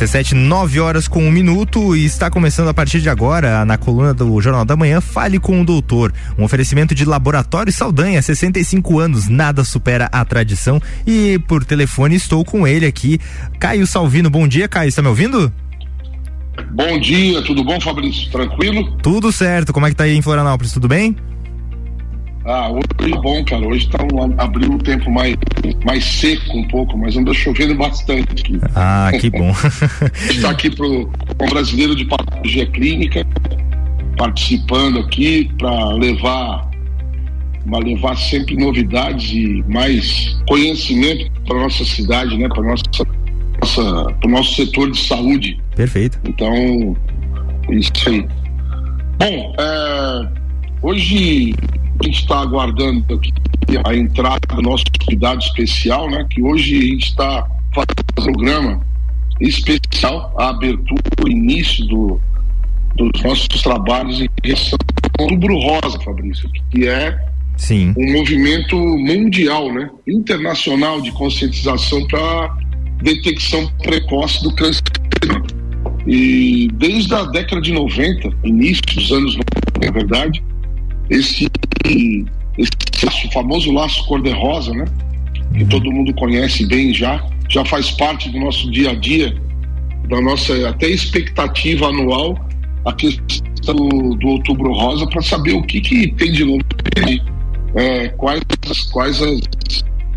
RC7, 9 horas com um minuto e está começando a partir de agora, na coluna do Jornal da Manhã, Fale com o Doutor. Um oferecimento de Laboratório Saldanha, 65 anos, nada supera a tradição. E por telefone estou com ele aqui, Caio Salvino. Bom dia, Caio, está me ouvindo? Bom dia, tudo bom, Fabrício? Tranquilo? Tudo certo. Como é que tá aí em Florianópolis? Tudo bem? Ah, hoje é bom, cara. Hoje tá um, abriu o tempo mais, mais seco um pouco, mas anda chovendo bastante aqui. Ah, que bom. Está aqui pro o brasileiro de patologia clínica, participando aqui para levar levar sempre novidades e mais conhecimento para nossa cidade, né, para nossa nossa para o nosso setor de saúde. Perfeito. Então, isso aí. Bom, é, hoje a gente está aguardando aqui a entrada do nosso convidado especial, né? Que hoje a gente está fazendo um programa especial, a abertura, o início do, dos nossos trabalhos em relação ao Outubro Rosa, Fabrício, que é Sim. um movimento mundial, né? Internacional de conscientização para detecção precoce do câncer. E desde a década de 90, início dos anos 90, na verdade, esse, esse laço, famoso laço cor-de-rosa, né? Que todo mundo conhece bem já, já faz parte do nosso dia a dia, da nossa até expectativa anual, a questão do, do outubro rosa, para saber o que, que tem de novo, é, quais, quais as,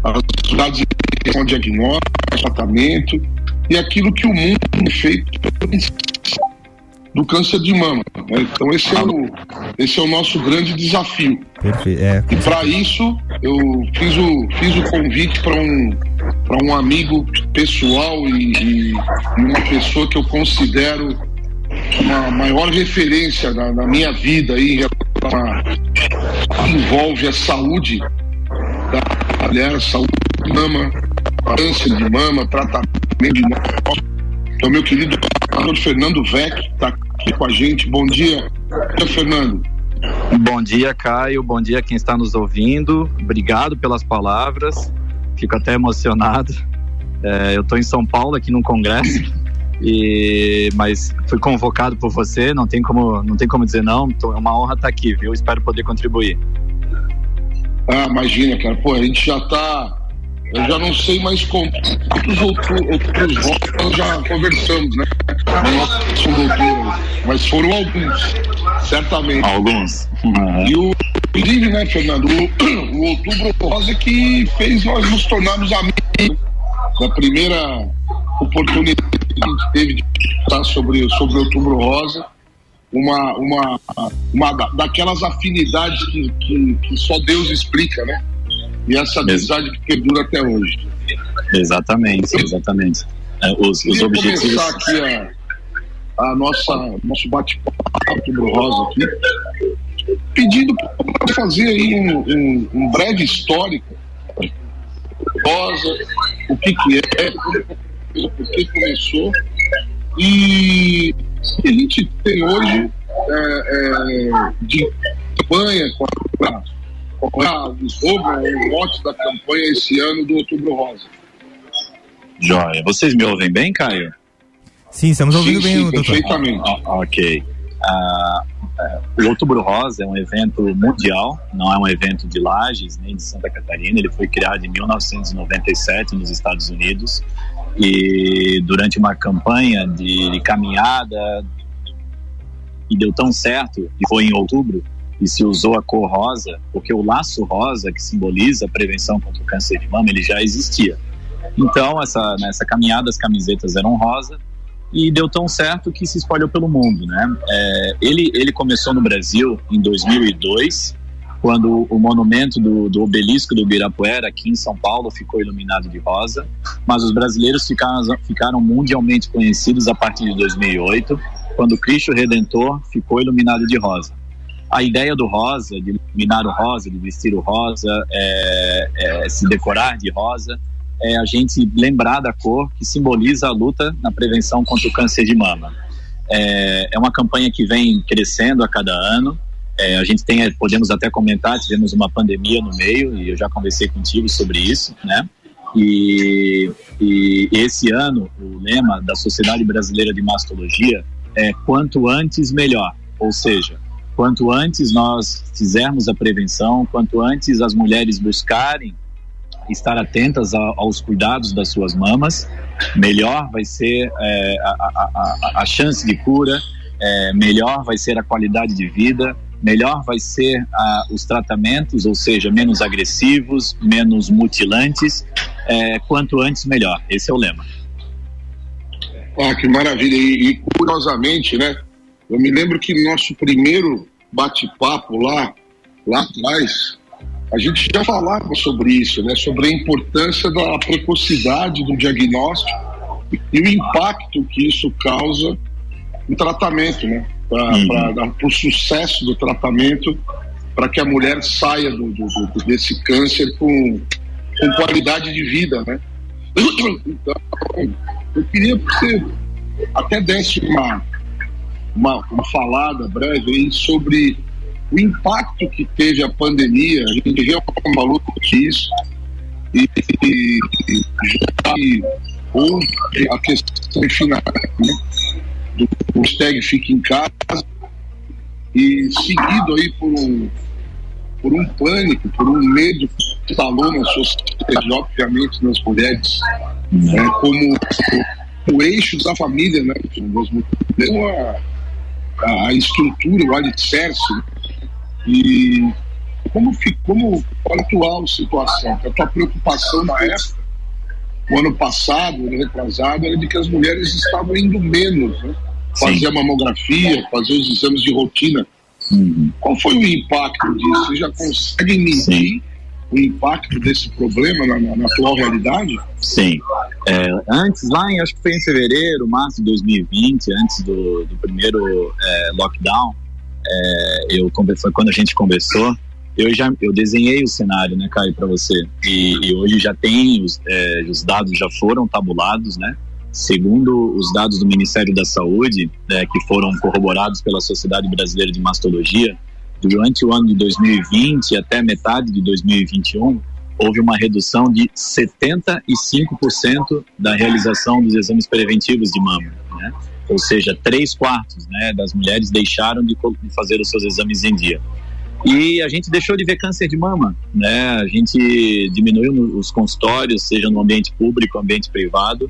as unidades de diagnóstico, tratamento e aquilo que o mundo tem feito do câncer de mama. Né? Então esse é, o, esse é o nosso grande desafio. Perfeito. É, e para isso eu fiz o, fiz o convite para um, um amigo pessoal e, e, uma pessoa que eu considero uma maior referência na, na minha vida aí, que envolve a saúde da mulher, saúde de mama, câncer de mama, tratamento de mama. Então, meu querido Fernando Vec está aqui com a gente. Bom dia, Fernando. Bom dia, Caio. Bom dia quem está nos ouvindo. Obrigado pelas palavras. Fico até emocionado. É, eu estou em São Paulo aqui num congresso e mas fui convocado por você. Não tem como não tem como dizer não. Tô, é uma honra estar aqui, viu? Espero poder contribuir. Ah, imagina, cara. Pô, a gente já está eu já não sei mais quantos outros, outros votos nós já conversamos, né? Nosso doutor, mas foram alguns, certamente. Alguns. Uhum. E o, inclusive, né, Fernando, o, o Outubro Rosa que fez nós nos tornarmos amigos da primeira oportunidade que a gente teve de falar sobre, sobre Outubro Rosa. Uma, uma, uma daquelas afinidades que, que, que só Deus explica, né? e essa amizade que perdura até hoje. Exatamente, exatamente. É, os, os objetivos. começar aqui a, a nossa nosso bate-papo do Rosa aqui, pedindo para fazer aí um, um, um, breve histórico Rosa, o que que é, por que começou e o que a gente tem hoje é, é, de campanha com a qual o slogan, o mote da campanha esse ano do Outubro Rosa. Joia. Vocês me ouvem bem, Caio? Sim, estamos ouvindo sim, bem, sim, doutor. Perfeitamente. Ah, ok. Ah, ah, o Outubro Rosa é um evento mundial, não é um evento de Lages nem de Santa Catarina. Ele foi criado em 1997 nos Estados Unidos e durante uma campanha de, de caminhada e deu tão certo e foi em outubro e se usou a cor rosa, porque o laço rosa, que simboliza a prevenção contra o câncer de mama, ele já existia. Então, essa, nessa caminhada, as camisetas eram rosa e deu tão certo que se espalhou pelo mundo, né? É, ele, ele começou no Brasil em 2002, quando o monumento do, do obelisco do Ibirapuera, aqui em São Paulo, ficou iluminado de rosa, mas os brasileiros ficaram, ficaram mundialmente conhecidos a partir de 2008, quando Cristo Redentor ficou iluminado de rosa a ideia do rosa, de iluminar o rosa, de vestir o rosa, é, é, se decorar de rosa, é a gente lembrar da cor que simboliza a luta na prevenção contra o câncer de mama. É, é uma campanha que vem crescendo a cada ano. É, a gente tem, podemos até comentar, tivemos uma pandemia no meio e eu já conversei contigo sobre isso, né? E, e esse ano, o lema da Sociedade Brasileira de Mastologia é quanto antes, melhor. Ou seja, quanto antes nós fizermos a prevenção, quanto antes as mulheres buscarem estar atentas a, aos cuidados das suas mamas, melhor vai ser é, a, a, a, chance de cura, é, melhor vai ser a qualidade de vida, melhor vai ser os tratamentos, ou seja, menos agressivos, menos mutilantes, é, quanto antes melhor. Esse é o lema. Ah, que maravilha! E, e curiosamente, né? Eu me lembro que no nosso primeiro bate-papo lá, lá atrás, a gente já falava sobre isso, né? Sobre a importância da precocidade do diagnóstico e o impacto que isso causa no tratamento, né? Para uhum. o sucesso do tratamento, para que a mulher saia do, do, do, desse câncer com, com qualidade de vida, né? Então, eu queria que você até desse uma, uma, uma falada breve aí sobre o impacto que teve a pandemia, a gente realmente falou disso, e, e, e houve a questão final né, do hashtag Fique em Casa, e seguido aí por um, por um pânico, por um medo que instalou na sociedade, obviamente nas mulheres, né, como o, o, eixo da família, né? Deu a, a, estrutura, o alicerce e como, como a atual situação? A tua preocupação na época, o ano passado, ano retrasado, era de que as mulheres estavam indo menos, né? fazer a mamografia, fazer os exames de rotina. Uhum. Qual foi o impacto disso? Você já consegue medir Sim. o impacto desse problema na, na, na atual realidade? Sim. É, antes, lá em, acho que foi em fevereiro, março de 2020, antes do, do primeiro é, lockdown, é, eu foi quando a gente conversou, eu já eu desenhei o cenário, né, Caio, para você. E, e, hoje já tem os, é, os dados já foram tabulados, né? Segundo os dados do Ministério da Saúde, é, que foram corroborados pela Sociedade Brasileira de Mastologia, durante o ano de 2020 até metade de 2021, houve uma redução de 75% da realização dos exames preventivos de mama, né? Ou seja, três quartos né, das mulheres deixaram de, fazer os seus exames em dia. E a gente deixou de ver câncer de mama, né? A gente diminuiu os consultórios, seja no ambiente público, ambiente privado.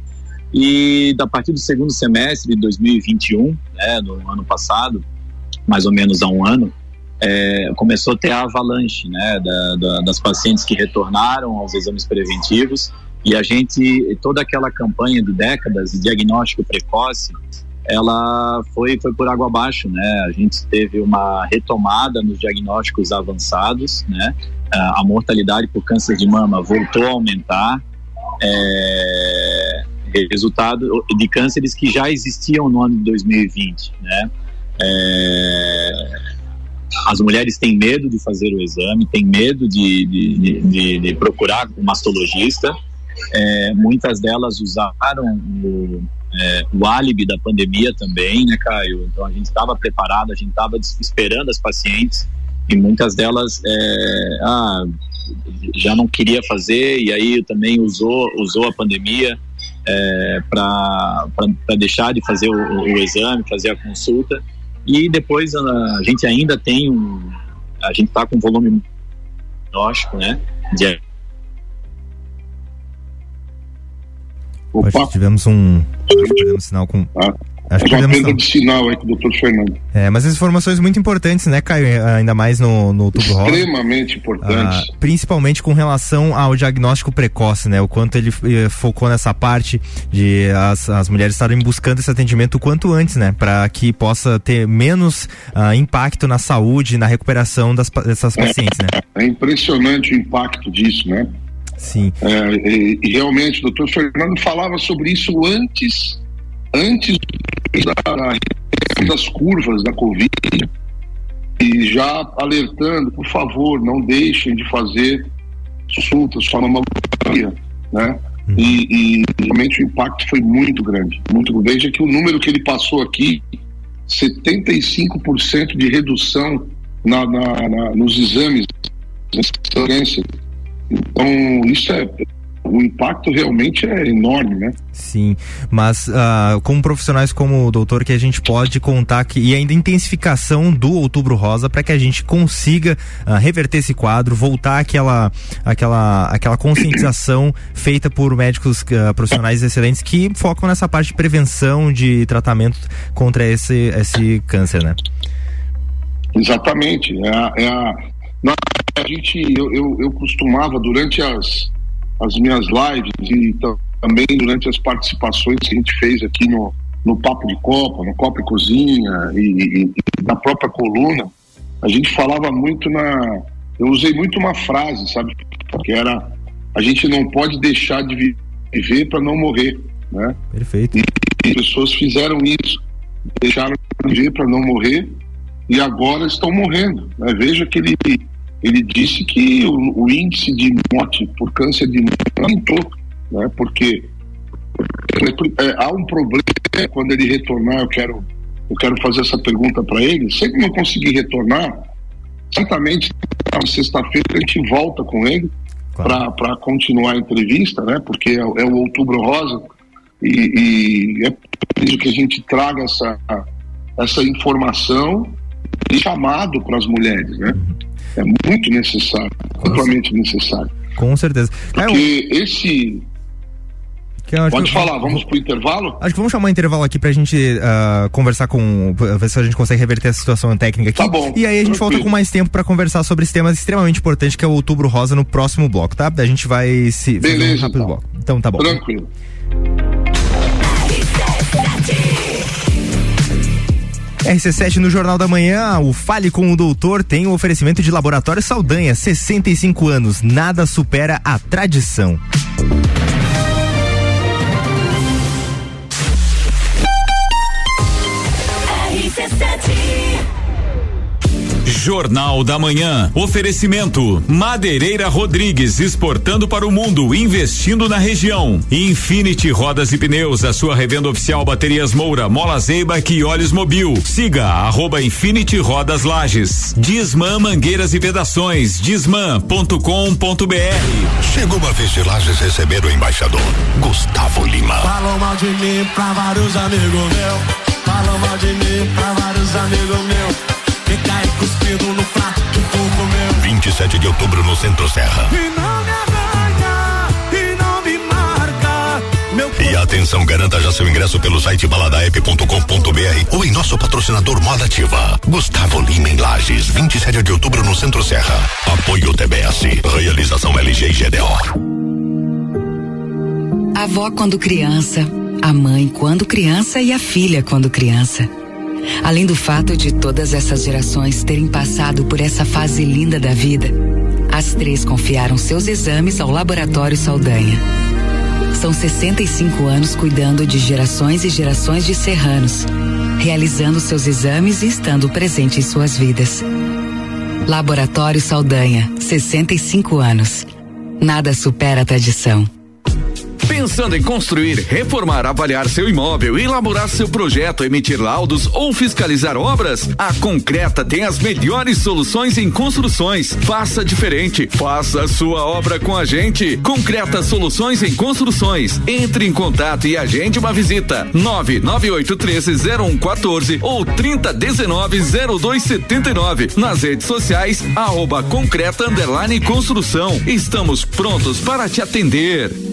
E a partir do segundo semestre de 2021, né, no ano passado, mais ou menos há um ano, é, começou a ter a avalanche, né, da, da, das pacientes que retornaram aos exames preventivos e a gente, toda aquela campanha de décadas de diagnóstico precoce, ela foi, foi por água abaixo, né? A gente teve uma retomada nos diagnósticos avançados, né? A mortalidade por câncer de mama voltou a aumentar. É, resultado de cânceres que já existiam no ano de 2020, né? É, as mulheres têm medo de fazer o exame, têm medo de, de, de, de procurar um mastologista, é, muitas delas usaram o, é, o álibi da pandemia também, né, Caio? Então a gente estava preparado, a gente estava esperando as pacientes e muitas delas é, ah, já não queria fazer e aí também usou, usou a pandemia é, para deixar de fazer o, o, exame, fazer a consulta. E depois a, a gente ainda tem um. A gente está com um volume diagnóstico, né? De Opa. tivemos um. Acho um sinal com. Ah. Acho que uma perda de sinal aí com o doutor Fernando. É, mas as informações muito importantes, né, Caio? Ainda mais no, no tubo rosa. Extremamente importantes. Ah, principalmente com relação ao diagnóstico precoce, né? O quanto ele eh, focou nessa parte de as, as mulheres estarem buscando esse atendimento o quanto antes, né? Para que possa ter menos ah, impacto na saúde, na recuperação das, dessas é, pacientes, né? É impressionante o impacto disso, né? Sim. É, e, e, realmente, o doutor Fernando falava sobre isso antes, antes da, das curvas da Covid, e já alertando, por favor, não deixem de fazer consultas só mamografia, né? Uhum. E, e, realmente o impacto foi muito grande, muito. Veja que o número que ele passou aqui, 75% de redução na, na, na, nos exames de então, isso é o impacto realmente é enorme, né? Sim, mas uh, como profissionais como o doutor, que a gente pode contar que e ainda intensificação do Outubro Rosa para que a gente consiga uh, reverter esse quadro, voltar àquela, àquela, àquela conscientização feita por médicos uh, profissionais excelentes que focam nessa parte de prevenção, de tratamento contra esse, esse câncer, né? Exatamente. É a, é a, a gente, eu, eu, eu costumava durante as as minhas lives e também durante as participações que a gente fez aqui no, no Papo de Copa, no Copa e Cozinha e, e, e na própria coluna, a gente falava muito na. Eu usei muito uma frase, sabe? Que era: a gente não pode deixar de viver para não morrer, né? Perfeito. E, e as pessoas fizeram isso, deixaram de viver para não morrer e agora estão morrendo. Né? Veja que ele disse que o, o índice de morte por câncer de mama aumentou, né? Porque é, há um problema quando ele retornar. Eu quero, eu quero fazer essa pergunta para ele. Se ele não conseguir retornar, certamente na sexta-feira a gente volta com ele claro. para continuar a entrevista, né? Porque é, é o Outubro Rosa e, e é preciso que a gente traga essa essa informação chamado para as mulheres, né? é muito necessário, totalmente necessário. Com certeza. Porque é, esse. Pode que, falar, vamos pro intervalo? Acho que vamos chamar um intervalo aqui pra gente uh, conversar com. ver se a gente consegue reverter a situação técnica aqui. Tá bom. E aí a gente volta com mais tempo para conversar sobre esse tema extremamente importante que é o Outubro Rosa no próximo bloco, tá? A gente vai se. Beleza. Um rápido então. bloco. Então tá bom. Tranquilo. RC7 no Jornal da Manhã, o Fale com o Doutor tem o um oferecimento de Laboratório Saldanha, 65 anos, nada supera a tradição. Jornal da Manhã. Oferecimento: Madeireira Rodrigues exportando para o mundo, investindo na região. Infinity Rodas e Pneus, a sua revenda oficial Baterias Moura, Mola Zeiba e Olhos Mobil. Siga arroba Infinity Rodas Lages. Disman Mangueiras e Vedações. Disman.com.br. Chegou uma vez de Lages receber o embaixador Gustavo Lima. Falou mal de mim pra vários amigos meus. Falou mal de mim pra vários amigos meus 27 de outubro no Centro Serra. E não me arranha, e não me marca. Meu e atenção, garanta já seu ingresso pelo site baladaep.com.br ou em nosso patrocinador Moda Ativa. Gustavo Lima em Lages, 27 de outubro no Centro Serra. Apoio TBS. Realização LG e GDO. A avó quando criança, a mãe quando criança e a filha quando criança. Além do fato de todas essas gerações terem passado por essa fase linda da vida, as três confiaram seus exames ao Laboratório Saldanha. São 65 anos cuidando de gerações e gerações de serranos, realizando seus exames e estando presente em suas vidas. Laboratório Saldanha, 65 anos. Nada supera a tradição. Pensando em construir, reformar, avaliar seu imóvel, elaborar seu projeto, emitir laudos ou fiscalizar obras? A Concreta tem as melhores soluções em construções. Faça diferente. Faça a sua obra com a gente. Concreta Soluções em Construções. Entre em contato e agende uma visita. 998130114 ou 30190279. Nas redes sociais, arroba concreta construção. Estamos prontos para te atender.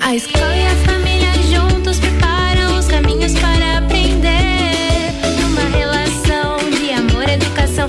A escola e a família juntos preparam os caminhos para aprender. Numa relação de amor educação,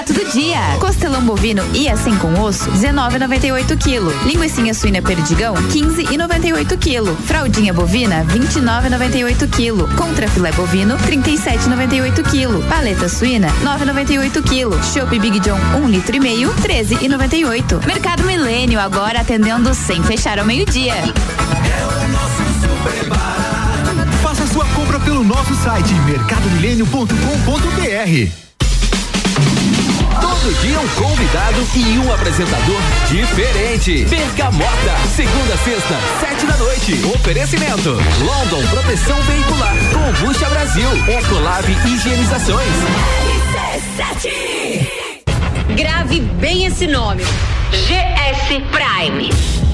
barato do dia. Costelão bovino e assim com osso, 19,98 kg. Linguiça suína perdigão, 15,98 kg. Fraldinha bovina, 29,98 kg. Contra filé bovino, 37,98 kg. Paleta suína, 9,98 kg. Chopp Big John, 1 litro e meio, 13,98. Mercado Milênio agora atendendo sem fechar ao meio-dia. Faça sua compra pelo nosso site mercadomilênio.com.br. Todo dia um convidado e um apresentador diferente. Bergamota, segunda sexta, sete da noite. Oferecimento: London Proteção Veicular, Combucha Brasil, Ecolab Higienizações. Grave bem esse nome. GS Prime.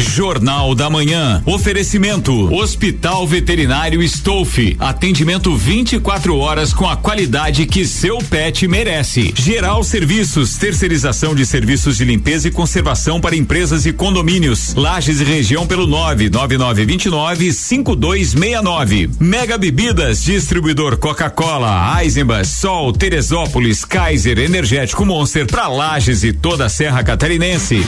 Jornal da Manhã. Oferecimento: Hospital Veterinário Stolfe. Atendimento 24 horas com a qualidade que seu pet merece. Geral Serviços, terceirização de serviços de limpeza e conservação para empresas e condomínios. Lages e região pelo 99929 5269. Mega Bebidas, distribuidor Coca-Cola, Eisenbach, Sol, Teresópolis, Kaiser, Energético Monster para Lages e toda a Serra Catarinense.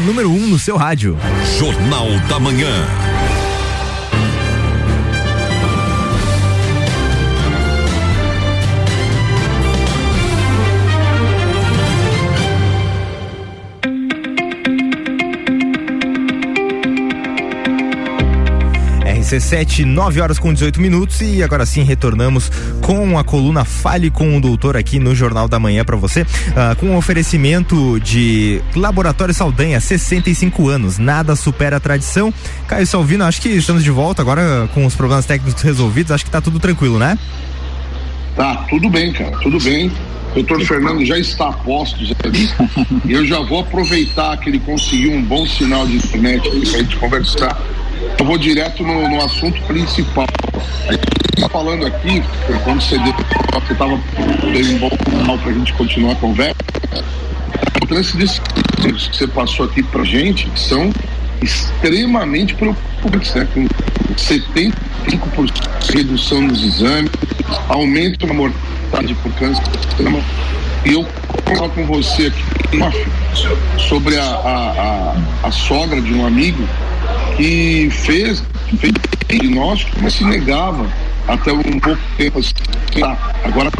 Número 1 um no seu rádio. Jornal da Manhã. RC7, 9 horas com 18 minutos e agora sim retornamos com a coluna Fale com o Doutor aqui no Jornal da Manhã para você, ah, com um oferecimento de Laboratório Saldanha, 65 anos, nada supera a tradição. Caio Salvino, acho que estamos de volta agora com os problemas técnicos resolvidos, acho que tá tudo tranquilo, né? Tá, tudo bem, cara, tudo bem. Doutor Fernando já está a postos ali. e eu já vou aproveitar que ele conseguiu um bom sinal de internet aqui pra gente conversar. Eu vou direto no, no assunto principal. A gente está falando aqui, quando você deu, estava dando um bom para a gente continuar a conversa. A importância desses que você passou aqui para gente que são extremamente preocupantes, né? Com 75% de redução nos exames, aumento na mortalidade por câncer. E eu falar com você aqui sobre a, a, a, a sogra de um amigo que fez, fez diagnóstico, mas se negava até um pouco tempo assim. Agora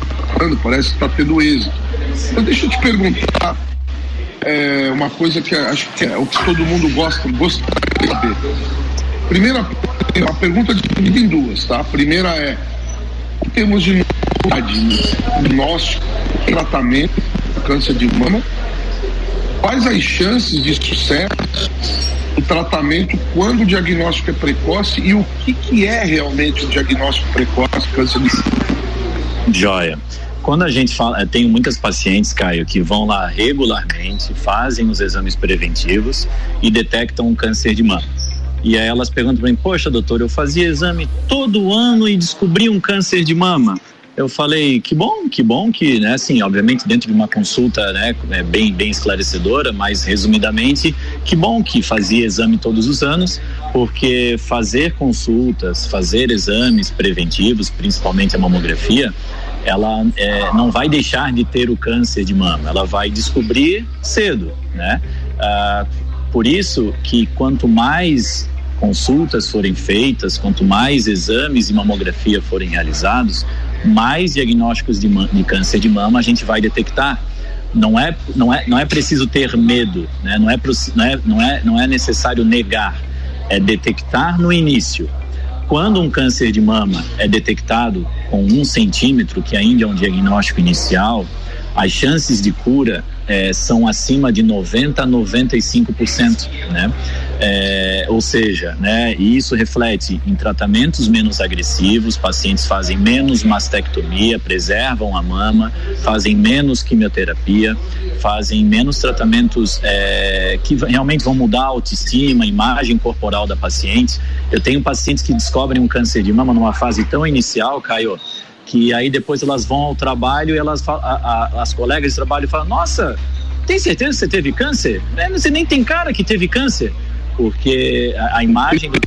parece que está tendo êxito. Então deixa eu te perguntar é, uma coisa que acho que é o que todo mundo gosta, gostaria de saber. Primeira, a pergunta dividida em duas, tá? A primeira é, em termos de diagnóstico, tratamento do câncer de mama, quais as chances de sucesso do tratamento quando o diagnóstico é precoce e o que, que é realmente o diagnóstico precoce câncer de Joia. Quando a gente fala, tenho muitas pacientes, Caio, que vão lá regularmente, fazem os exames preventivos e detectam um câncer de mama. E aí elas perguntam para mim, poxa, doutor, eu fazia exame todo ano e descobri um câncer de mama. Eu falei, que bom, que bom que, né, assim, obviamente dentro de uma consulta, né, é bem, bem esclarecedora, mas resumidamente, que bom que fazia exame todos os anos, porque fazer consultas, fazer exames preventivos, principalmente a mamografia, ela é, não vai deixar de ter o câncer de mama, ela vai descobrir cedo, né? Ah, por isso que quanto mais consultas forem feitas, quanto mais exames de mamografia forem realizados, mais diagnósticos de, de câncer de mama a gente vai detectar. Não é, não é, não é preciso ter medo, né? não, é, não, é, não, é, não é necessário negar, é detectar no início. Quando um câncer de mama é detectado com um centímetro, que ainda é um diagnóstico inicial, as chances de cura eh, são acima de 90 a 95%, né? Eh, ou seja, né, isso reflete em tratamentos menos agressivos, pacientes fazem menos mastectomia, preservam a mama, fazem menos quimioterapia, fazem menos tratamentos eh, que realmente vão mudar a autoestima, a imagem corporal da paciente. Eu tenho pacientes que descobrem um câncer de mama numa fase tão inicial, Caio, que aí depois elas vão ao trabalho e elas a- a- as colegas de trabalho falam: Nossa, tem certeza que você teve câncer? É, Você nem tem cara que teve câncer. Porque a, a imagem do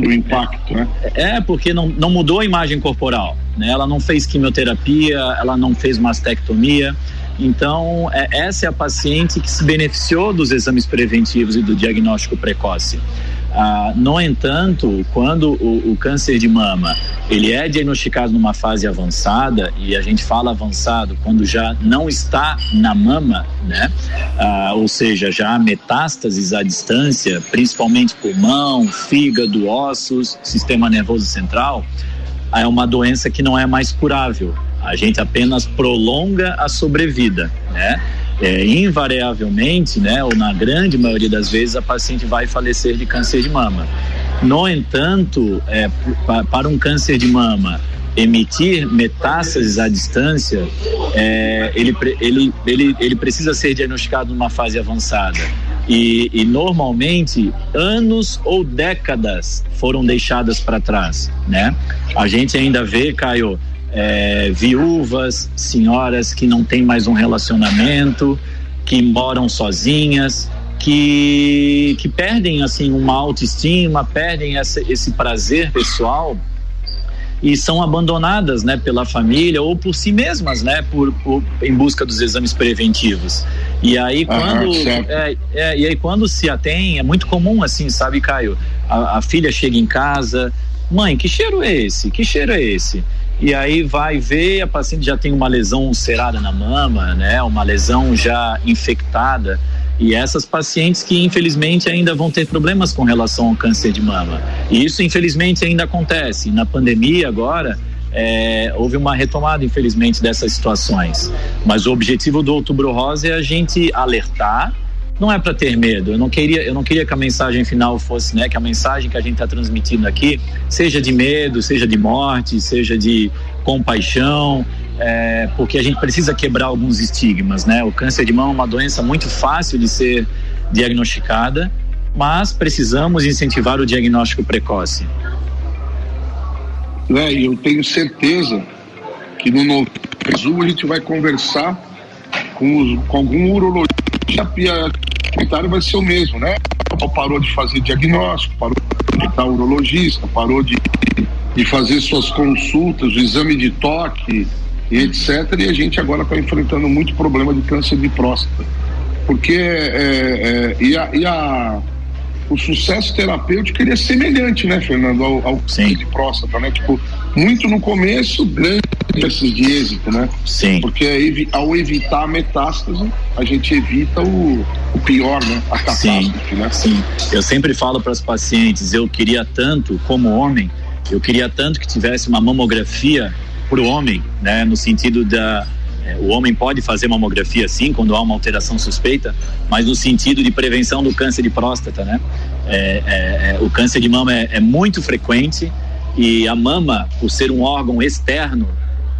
do impacto, né? É, porque não, não mudou a imagem corporal, né? Ela não fez quimioterapia, ela não fez mastectomia. Então, é, essa é a paciente que se beneficiou dos exames preventivos e do diagnóstico precoce. Ah, no entanto, quando o, o, câncer de mama ele é diagnosticado numa fase avançada e a gente fala avançado quando já não está na mama, né? Ah, ou seja, já há metástases à distância, principalmente pulmão, fígado, ossos, sistema nervoso central, é uma doença que não é mais curável. A gente apenas prolonga a sobrevida, né? É, invariavelmente, né, ou na grande maioria das vezes, a paciente vai falecer de câncer de mama. No entanto, é, para um câncer de mama emitir metástases à distância, é, ele, ele, ele, ele precisa ser diagnosticado numa fase avançada. E, e, normalmente anos ou décadas foram deixadas para trás, né? A gente ainda vê, Caio, é, viúvas, senhoras que não têm mais um relacionamento, que moram sozinhas, que, que perdem assim uma autoestima, perdem essa, esse prazer pessoal e são abandonadas, né, pela família ou por si mesmas, né, por, por em busca dos exames preventivos. E aí quando é, é, e aí quando se atém é muito comum assim, sabe, Caio? A, a filha chega em casa, mãe, que cheiro é esse? Que cheiro é esse? E aí vai ver a paciente já tem uma lesão ulcerada na mama, né, uma lesão já infectada e essas pacientes que infelizmente ainda vão ter problemas com relação ao câncer de mama. E isso infelizmente ainda acontece. Na pandemia agora é, houve uma retomada infelizmente dessas situações. Mas o objetivo do Outubro Rosa é a gente alertar não é para ter medo. Eu não queria, eu não queria que a mensagem final fosse, né, que a mensagem que a gente está transmitindo aqui seja de medo, seja de morte, seja de compaixão, é, porque a gente precisa quebrar alguns estigmas, né? O câncer de mão é uma doença muito fácil de ser diagnosticada, mas precisamos incentivar o diagnóstico precoce. É, eu tenho certeza que no Novo a gente vai conversar com, os, com algum urologista o comentário vai ser o mesmo, né? Parou de fazer diagnóstico, parou de visitar urologista, parou de, de fazer suas consultas, o exame de toque e etc. E a gente agora está enfrentando muito problema de câncer de próstata. Porque é, é, e, a, e a, o sucesso terapêutico ele é semelhante, né, Fernando, ao, ao câncer de próstata, né? Tipo, muito no começo, grande chances de êxito, né? Sim. Porque ao evitar a metástase, a gente evita o, o pior, né? A catástrofe, Sim. né? Sim. Eu sempre falo para os pacientes, eu queria tanto, como homem, eu queria tanto que tivesse uma mamografia para o homem, né? No sentido da é, o homem pode fazer mamografia sim quando há uma alteração suspeita, mas no sentido de prevenção do câncer de próstata, né? É, é, é o câncer de mama é, é muito frequente e a mama, por ser um órgão externo,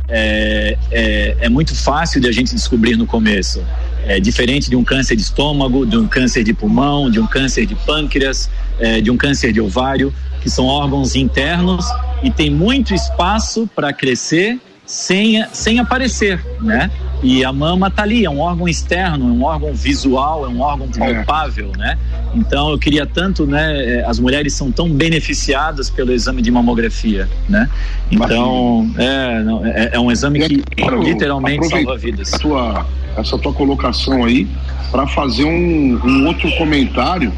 é, é, é muito fácil de a gente descobrir no começo. É diferente de um câncer de estômago, de um câncer de pulmão, de um câncer de pâncreas, é, de um câncer de ovário, que são órgãos internos e tem muito espaço para crescer sem, sem aparecer, né? E a mama tá ali, é um órgão externo, é um órgão visual, é um órgão é. palpável, é. né? Então eu queria tanto, né? É, as mulheres são tão beneficiadas pelo exame de mamografia, né? Então é, é, é um exame que literalmente salva vidas. Tua, essa tua colocação aí para fazer um, um outro comentário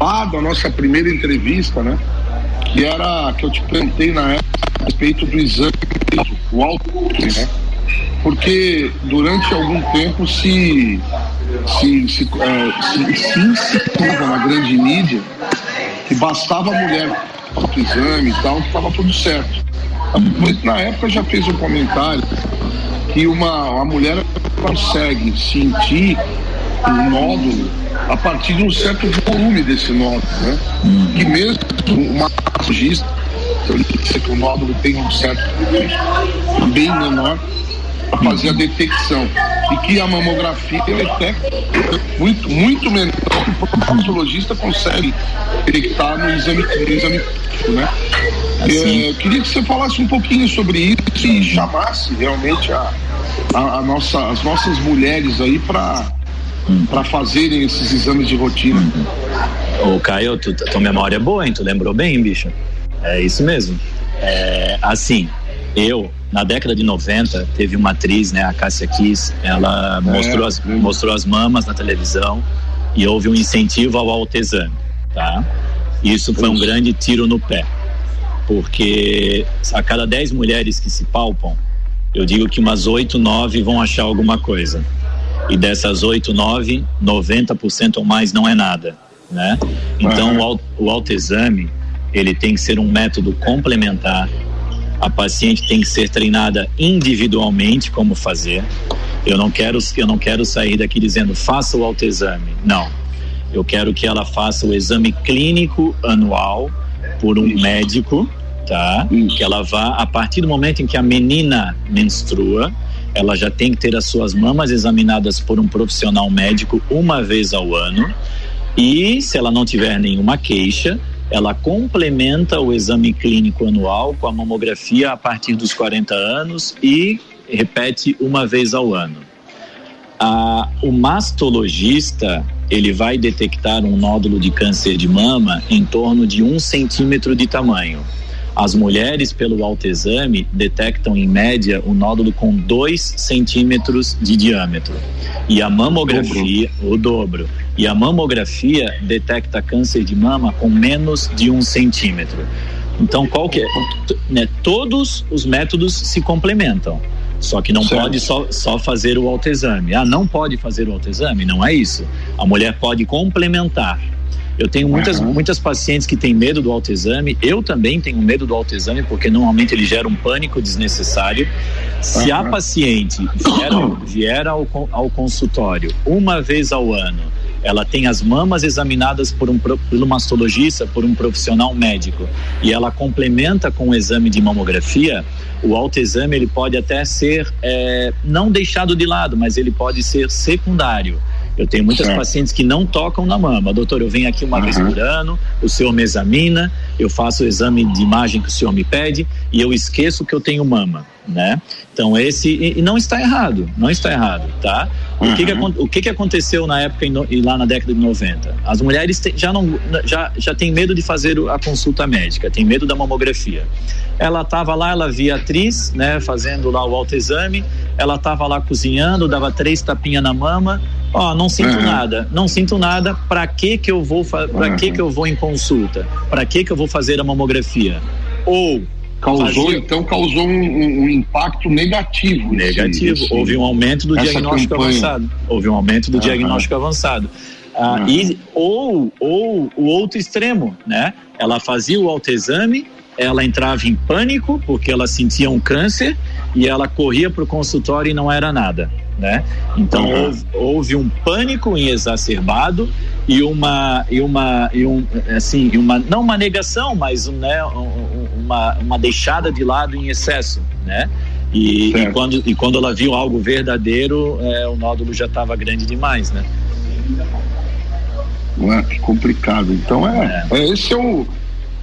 lá da nossa primeira entrevista, né? Que era que eu te perguntei na época a respeito do exame, o alto, né? Porque durante algum tempo se se, se, é, se, se insinuava na grande mídia que bastava a mulher para exame e tal, que estava tudo certo. Na época já fez um comentário que uma, uma mulher consegue sentir um nódulo a partir de um certo volume desse nódulo, né? Que mesmo uma massagista, eu disse que o nódulo tem um certo bem menor, para fazer a detecção. E que a mamografia é até muito, muito menor que o patologista consegue detectar no exame, no exame né? É, eu queria que você falasse um pouquinho sobre isso e chamasse realmente a, a, a nossa, as nossas mulheres aí para para fazerem esses exames de rotina. Ô, Caio, tu, tua memória é boa, hein? Tu lembrou bem, bicho? É isso mesmo. É, assim, eu, na década de 90, teve uma atriz, né, a Cássia Kiss, ela mostrou, as, mostrou as mamas na televisão e houve um incentivo ao autoexame, tá? Isso foi um grande tiro no pé, porque a cada 10 mulheres que se palpam, eu digo que umas 8, 9 vão achar alguma coisa. E dessas 8, 9, 90% ou mais não é nada, né? Então o, au- o autoexame, ele tem que ser um método complementar. A paciente tem que ser treinada individualmente como fazer. Eu não quero, eu não quero sair daqui dizendo faça o autoexame. Não. Eu quero que ela faça o exame clínico anual por um médico, tá? Que ela vá a partir do momento em que a menina menstrua, ela já tem que ter as suas mamas examinadas por um profissional médico uma vez ao ano. E se ela não tiver nenhuma queixa, ela complementa o exame clínico anual com a mamografia a partir dos 40 anos e repete uma vez ao ano. Ah, o mastologista ele vai detectar um nódulo de câncer de mama em torno de um centímetro de tamanho. As mulheres, pelo autoexame, detectam em média um nódulo com 2 centímetros de diâmetro. E a mamografia, o dobro. E a mamografia detecta câncer de mama com menos de um centímetro. Então, qual que é? Né, todos os métodos se complementam. Só que não pode só, só fazer o autoexame. Ah, não pode fazer o autoexame? Não é isso. A mulher pode complementar. Eu tenho muitas, muitas pacientes que têm medo do autoexame. Eu também tenho medo do autoexame, porque normalmente ele gera um pânico desnecessário. Se a paciente vier, ao- vier ao, ao consultório uma vez ao ano, ela tem as mamas examinadas por um, pelo mastologista, por um profissional médico, e ela complementa com o exame de mamografia, o autoexame ele pode até ser eh, não deixado de lado, mas ele pode ser secundário. Eu tenho muitas Certo. pacientes que não tocam na mama. Doutor, eu venho aqui uma vez por ano, o senhor me examina, eu faço o exame de imagem que o senhor me pede e eu esqueço que eu tenho mama, né? Então esse e, não está errado, não está errado, tá? O, que, que, acon- o que, que aconteceu na época e lá na década de 90? As mulheres te- já não já já tem medo de fazer a consulta médica, tem medo da mamografia. Ela estava lá, ela via a atriz, né, fazendo lá o autoexame, ela estava lá cozinhando, dava três tapinhas na mama, ó, não sinto Uhum. nada, não sinto nada, para que que eu vou para Uhum. que que eu vou em consulta? Para que que eu vou fazer a mamografia? Ou Causou, fazia- então, causou um, um- um impacto negativo. Negativo. esse- Houve um aumento do diagnóstico campanha. avançado. Houve um aumento do Aham. diagnóstico avançado. Ah, Aham. e, ou, ou o outro extremo, né? Ela fazia o autoexame, ela entrava em pânico porque ela sentia um câncer e ela corria para o consultório e não era nada, né? Então Aham. houve, houve um pânico em exacerbado e uma e uma e um assim uma não uma negação, mas né, um- um- uma uma deixada de lado em excesso, né? E, e quando e quando ela viu algo verdadeiro, é, o nódulo já estava grande demais, né? Não é? Que complicado. Então é, é, esse é o.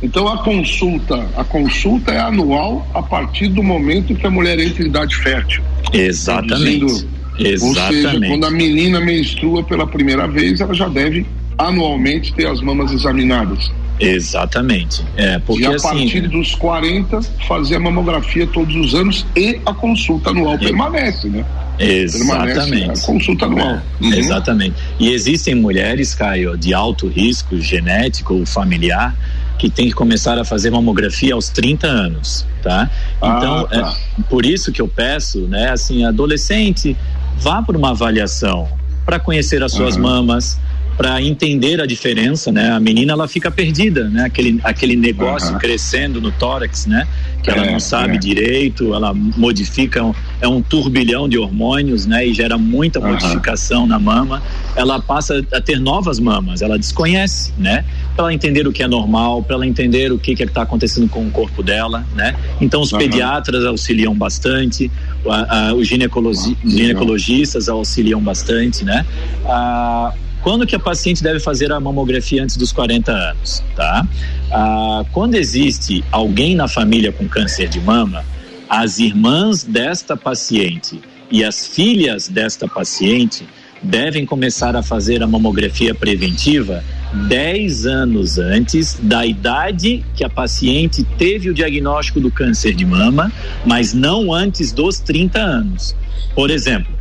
Então a consulta, a consulta é anual a partir do momento que a mulher entra em idade fértil. Exatamente. Reduzindo- Ou seja, Exatamente. quando a menina menstrua pela primeira vez, ela já deve anualmente ter as mamas examinadas. Exatamente. É, porque e a assim, partir dos 40, fazer a mamografia todos os anos e a consulta anual permanece, né? Permanece Exatamente. a consulta anual. É, Exatamente. E existem mulheres, Caio, de alto risco genético ou familiar que tem que começar a fazer mamografia aos 30 anos, tá? Então, Ah, tá. é por isso que eu peço, né, assim, adolescente, vá por uma avaliação para conhecer as suas Aham. mamas, para entender a diferença, né? A menina ela fica perdida, né? Aquele aquele negócio Aham. crescendo no tórax, né? Que ela É, não sabe é. direito, ela modifica, é um turbilhão de hormônios, né? E gera muita Aham. modificação na mama. Ela passa a ter novas mamas, ela desconhece, né? Para ela entender o que é normal, para ela entender o que que está acontecendo com o corpo dela, né? Então os Aham. pediatras auxiliam bastante, a- a- os ginecologi- ginecologistas auxiliam bastante, né? Ah, quando que a paciente deve fazer a mamografia antes dos 40 anos, tá? Ah, quando existe alguém na família com câncer de mama, as irmãs desta paciente e as filhas desta paciente devem começar a fazer a mamografia preventiva 10 anos antes da idade que a paciente teve o diagnóstico do câncer de mama, mas não antes dos 30 anos. Por exemplo,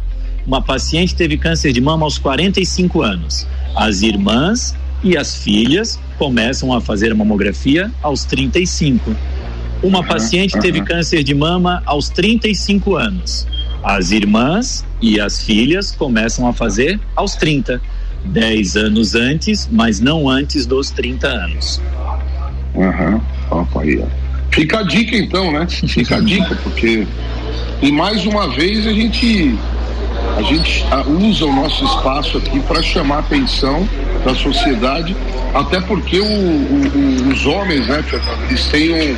uma paciente teve câncer de mama aos 45 anos. As irmãs e as filhas começam a fazer a mamografia aos 35. Uma paciente teve câncer de mama aos 35 anos. As irmãs e as filhas começam a fazer aos 30. 10 anos antes, mas não antes dos 30 anos. Aham, opa aí. Fica a dica então, né? Fica a dica, porque. E mais uma vez a gente. A gente usa o nosso espaço aqui para chamar a atenção da sociedade, até porque o- o- o- os homens, né, eles têm um,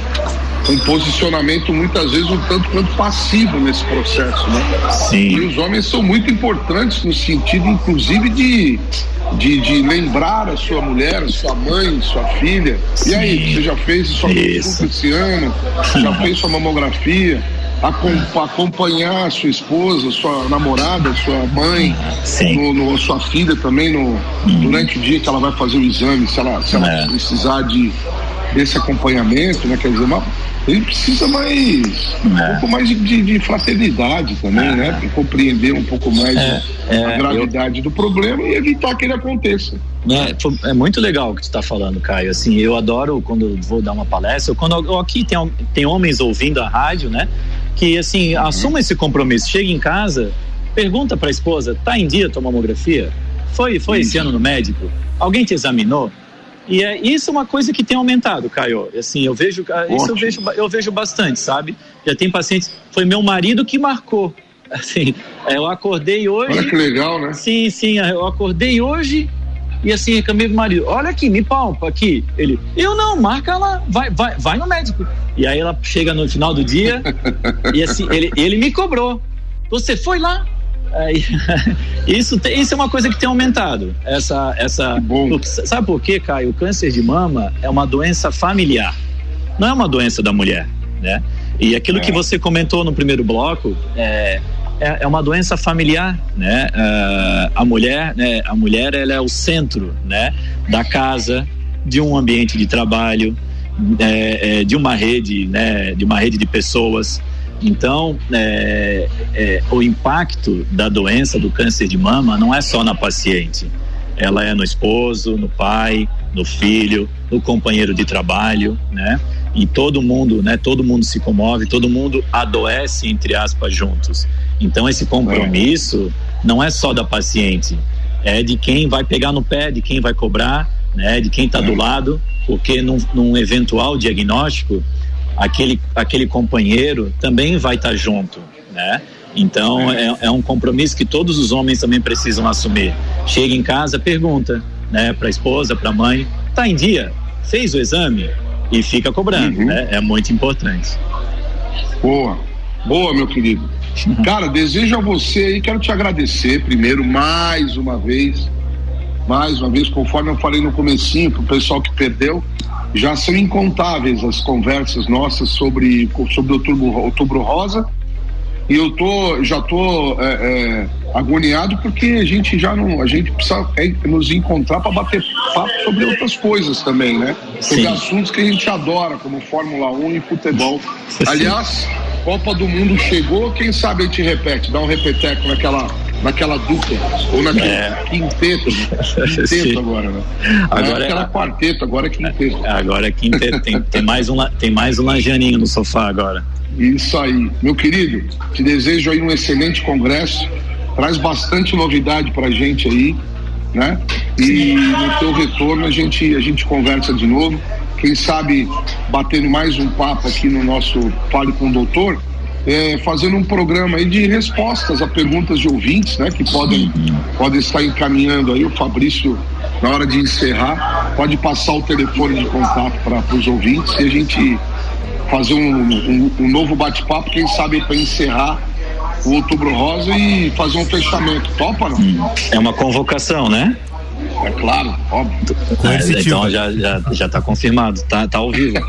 um posicionamento muitas vezes um tanto quanto passivo nesse processo, né? Sim. E os homens são muito importantes no sentido, inclusive, de, de, de lembrar a sua mulher, a sua mãe, sua filha. E aí, você já fez sua consulta esse ano? Já fez sua mamografia? Acom- acompanhar a sua esposa, sua namorada, sua mãe, no, no- sua filha também no, durante o dia que ela vai fazer o exame, se ela, se ela precisar de, desse acompanhamento, né? Quer dizer, uma, ele precisa mais um pouco mais de, de- de fraternidade também, né? Pra compreender um pouco mais É, a é, gravidade do problema e evitar que ele aconteça. É, foi- é muito legal o que tu está falando, Caio. Assim, eu adoro quando eu vou dar uma palestra, quando eu- aqui tem, tem homens ouvindo a rádio, né? Que assim, assuma esse compromisso. Chega em casa, pergunta para a esposa: tá em dia a tua mamografia? Foi, foi esse ano no médico? Alguém te examinou? E é, isso é uma coisa que tem aumentado, Caio. Assim, eu vejo, ah, isso eu vejo, eu vejo bastante, sabe? Já tem pacientes. Foi meu marido que marcou. Assim, é, eu acordei hoje. Olha que legal, né? Sim, sim. Eu acordei hoje e assim, reclamei pro marido: olha aqui, me palpa aqui. Ele, eu não, marca lá, vai, vai, vai no médico. E aí ela chega no final do dia e assim, ele, ele me cobrou. Você foi lá? Isso, tem- isso é uma coisa que tem aumentado. Essa, essa, sabe por quê, Caio? O câncer de mama é uma doença familiar, não é uma doença da mulher, né? E aquilo que você comentou no primeiro bloco é, é, é uma doença familiar, né? Ah, a mulher, né? A mulher ela é o centro, né? Da casa, de um ambiente de trabalho, é, é, de uma rede, né? De uma rede de pessoas. Então, é, é, o impacto da doença do câncer de mama não é só na paciente. Ela é no esposo, no pai, no filho, no companheiro de trabalho, né? E todo mundo, né? Todo mundo se comove, todo mundo adoece entre aspas juntos. Então esse compromisso não é só da paciente, é de quem vai pegar no pé, de quem vai cobrar, né? De quem está do lado, porque num, num eventual diagnóstico aquele, aquele companheiro também vai estar junto, né? Então é, é um compromisso que todos os homens também precisam assumir. Chega em casa, pergunta, né, para a esposa, para a mãe, tá em dia, fez o exame e fica cobrando, né? É muito importante. Boa, boa, meu querido. Cara, desejo a você aí, quero te agradecer primeiro, mais uma vez, mais uma vez, conforme eu falei no comecinho, pro pessoal que perdeu, já são incontáveis as conversas nossas sobre, sobre outubro, outubro rosa, e eu tô, já tô é, é, agoniado porque a gente já não, a gente precisa é, nos encontrar para bater papo sobre outras coisas também, né? Sobre Sim. assuntos que a gente adora, como Fórmula 1 e futebol. Aliás, Copa do Mundo chegou, quem sabe a gente repete, dá um repeteco naquela, naquela dupla, ou naquele É. quinteto, né? quinteto agora, né? Agora é- era quarteto, agora é quinteto. Agora é quinteto, tem, tem mais um tem mais um lajaninho no sofá agora. Isso aí. Meu querido, te desejo aí um excelente congresso. Traz bastante novidade pra gente aí, né? E no teu retorno a gente, a gente conversa de novo. Quem sabe batendo mais um papo aqui no nosso Fale com o Doutor, é, fazendo um programa aí de respostas a perguntas de ouvintes, né? Que podem, podem estar encaminhando aí. O Fabrício, na hora de encerrar, pode passar o telefone de contato para os ouvintes e a gente fazer um, um- um novo bate-papo, quem sabe para encerrar o Outubro Rosa e fazer um fechamento. Topa, não? É uma convocação, né? É claro, óbvio. então já, já, já tá confirmado, tá, tá ao vivo.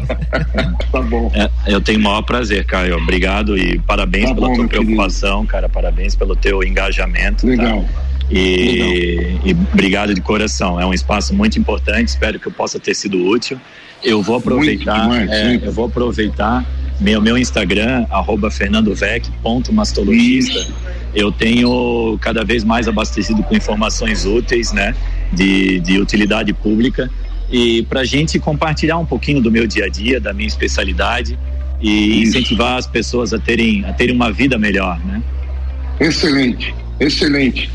tá bom. eu tenho o maior prazer, Caio. Obrigado e parabéns Tá pela bom, tua meu querido. preocupação, cara. Parabéns pelo teu engajamento. Legal. tá? E, e obrigado de coração. É um espaço muito importante. Espero que eu possa ter sido útil. Eu vou aproveitar. demais, é, muito. eu vou aproveitar meu, meu Instagram, arroba fernandovec.mastologista. Eu tenho cada vez mais abastecido com informações úteis, né? De, de utilidade pública. E para a gente compartilhar um pouquinho do meu dia a dia, da minha especialidade e incentivar as pessoas a terem, a terem uma vida melhor, né? Excelente, excelente.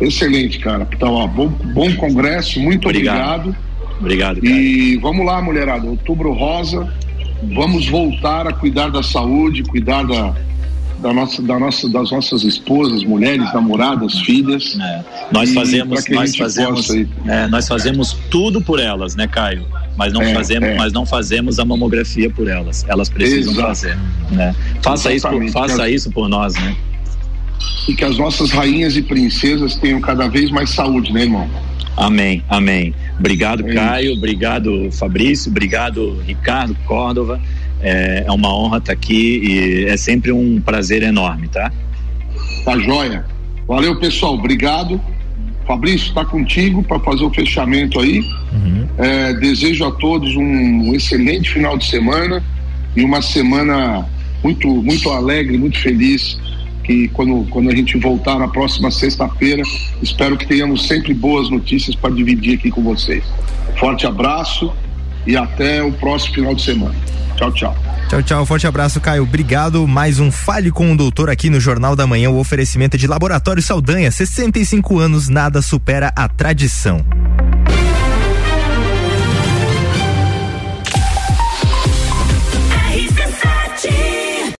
Excelente, cara. Então, ó, bom, bom congresso, muito Obrigado. obrigado. Obrigado, E vamos lá, mulherada, outubro rosa, vamos voltar a cuidar da saúde, cuidar da, da nossa, da nossa, das nossas esposas, mulheres, namoradas, filhas. Nós E fazemos, nós fazemos, é, nós fazemos tudo por elas, né, Caio? Mas não É, fazemos, é. mas não fazemos a mamografia por elas. Elas precisam Exato. fazer, né? Faça isso, por, Exatamente. faça isso por nós, né? E que as nossas rainhas e princesas tenham cada vez mais saúde, né, irmão? Amém, amém. Obrigado, É Caio. Obrigado, Fabrício. Obrigado, Ricardo Córdova. É, é uma honra estar aqui e é sempre um prazer enorme, tá? Tá joia. Valeu, pessoal. Obrigado. Fabrício, está contigo para fazer o fechamento aí. É, desejo a todos um excelente final de semana e uma semana muito, muito alegre, muito feliz. Que quando, quando a gente voltar na próxima sexta-feira, espero que tenhamos sempre boas notícias para dividir aqui com vocês. Forte abraço e até o próximo final de semana. Tchau, tchau. Tchau, tchau. Forte abraço, Caio. Obrigado. Mais um Fale com o Doutor aqui no Jornal da Manhã. O oferecimento de Laboratório Saldanha. 65 anos, nada supera a tradição.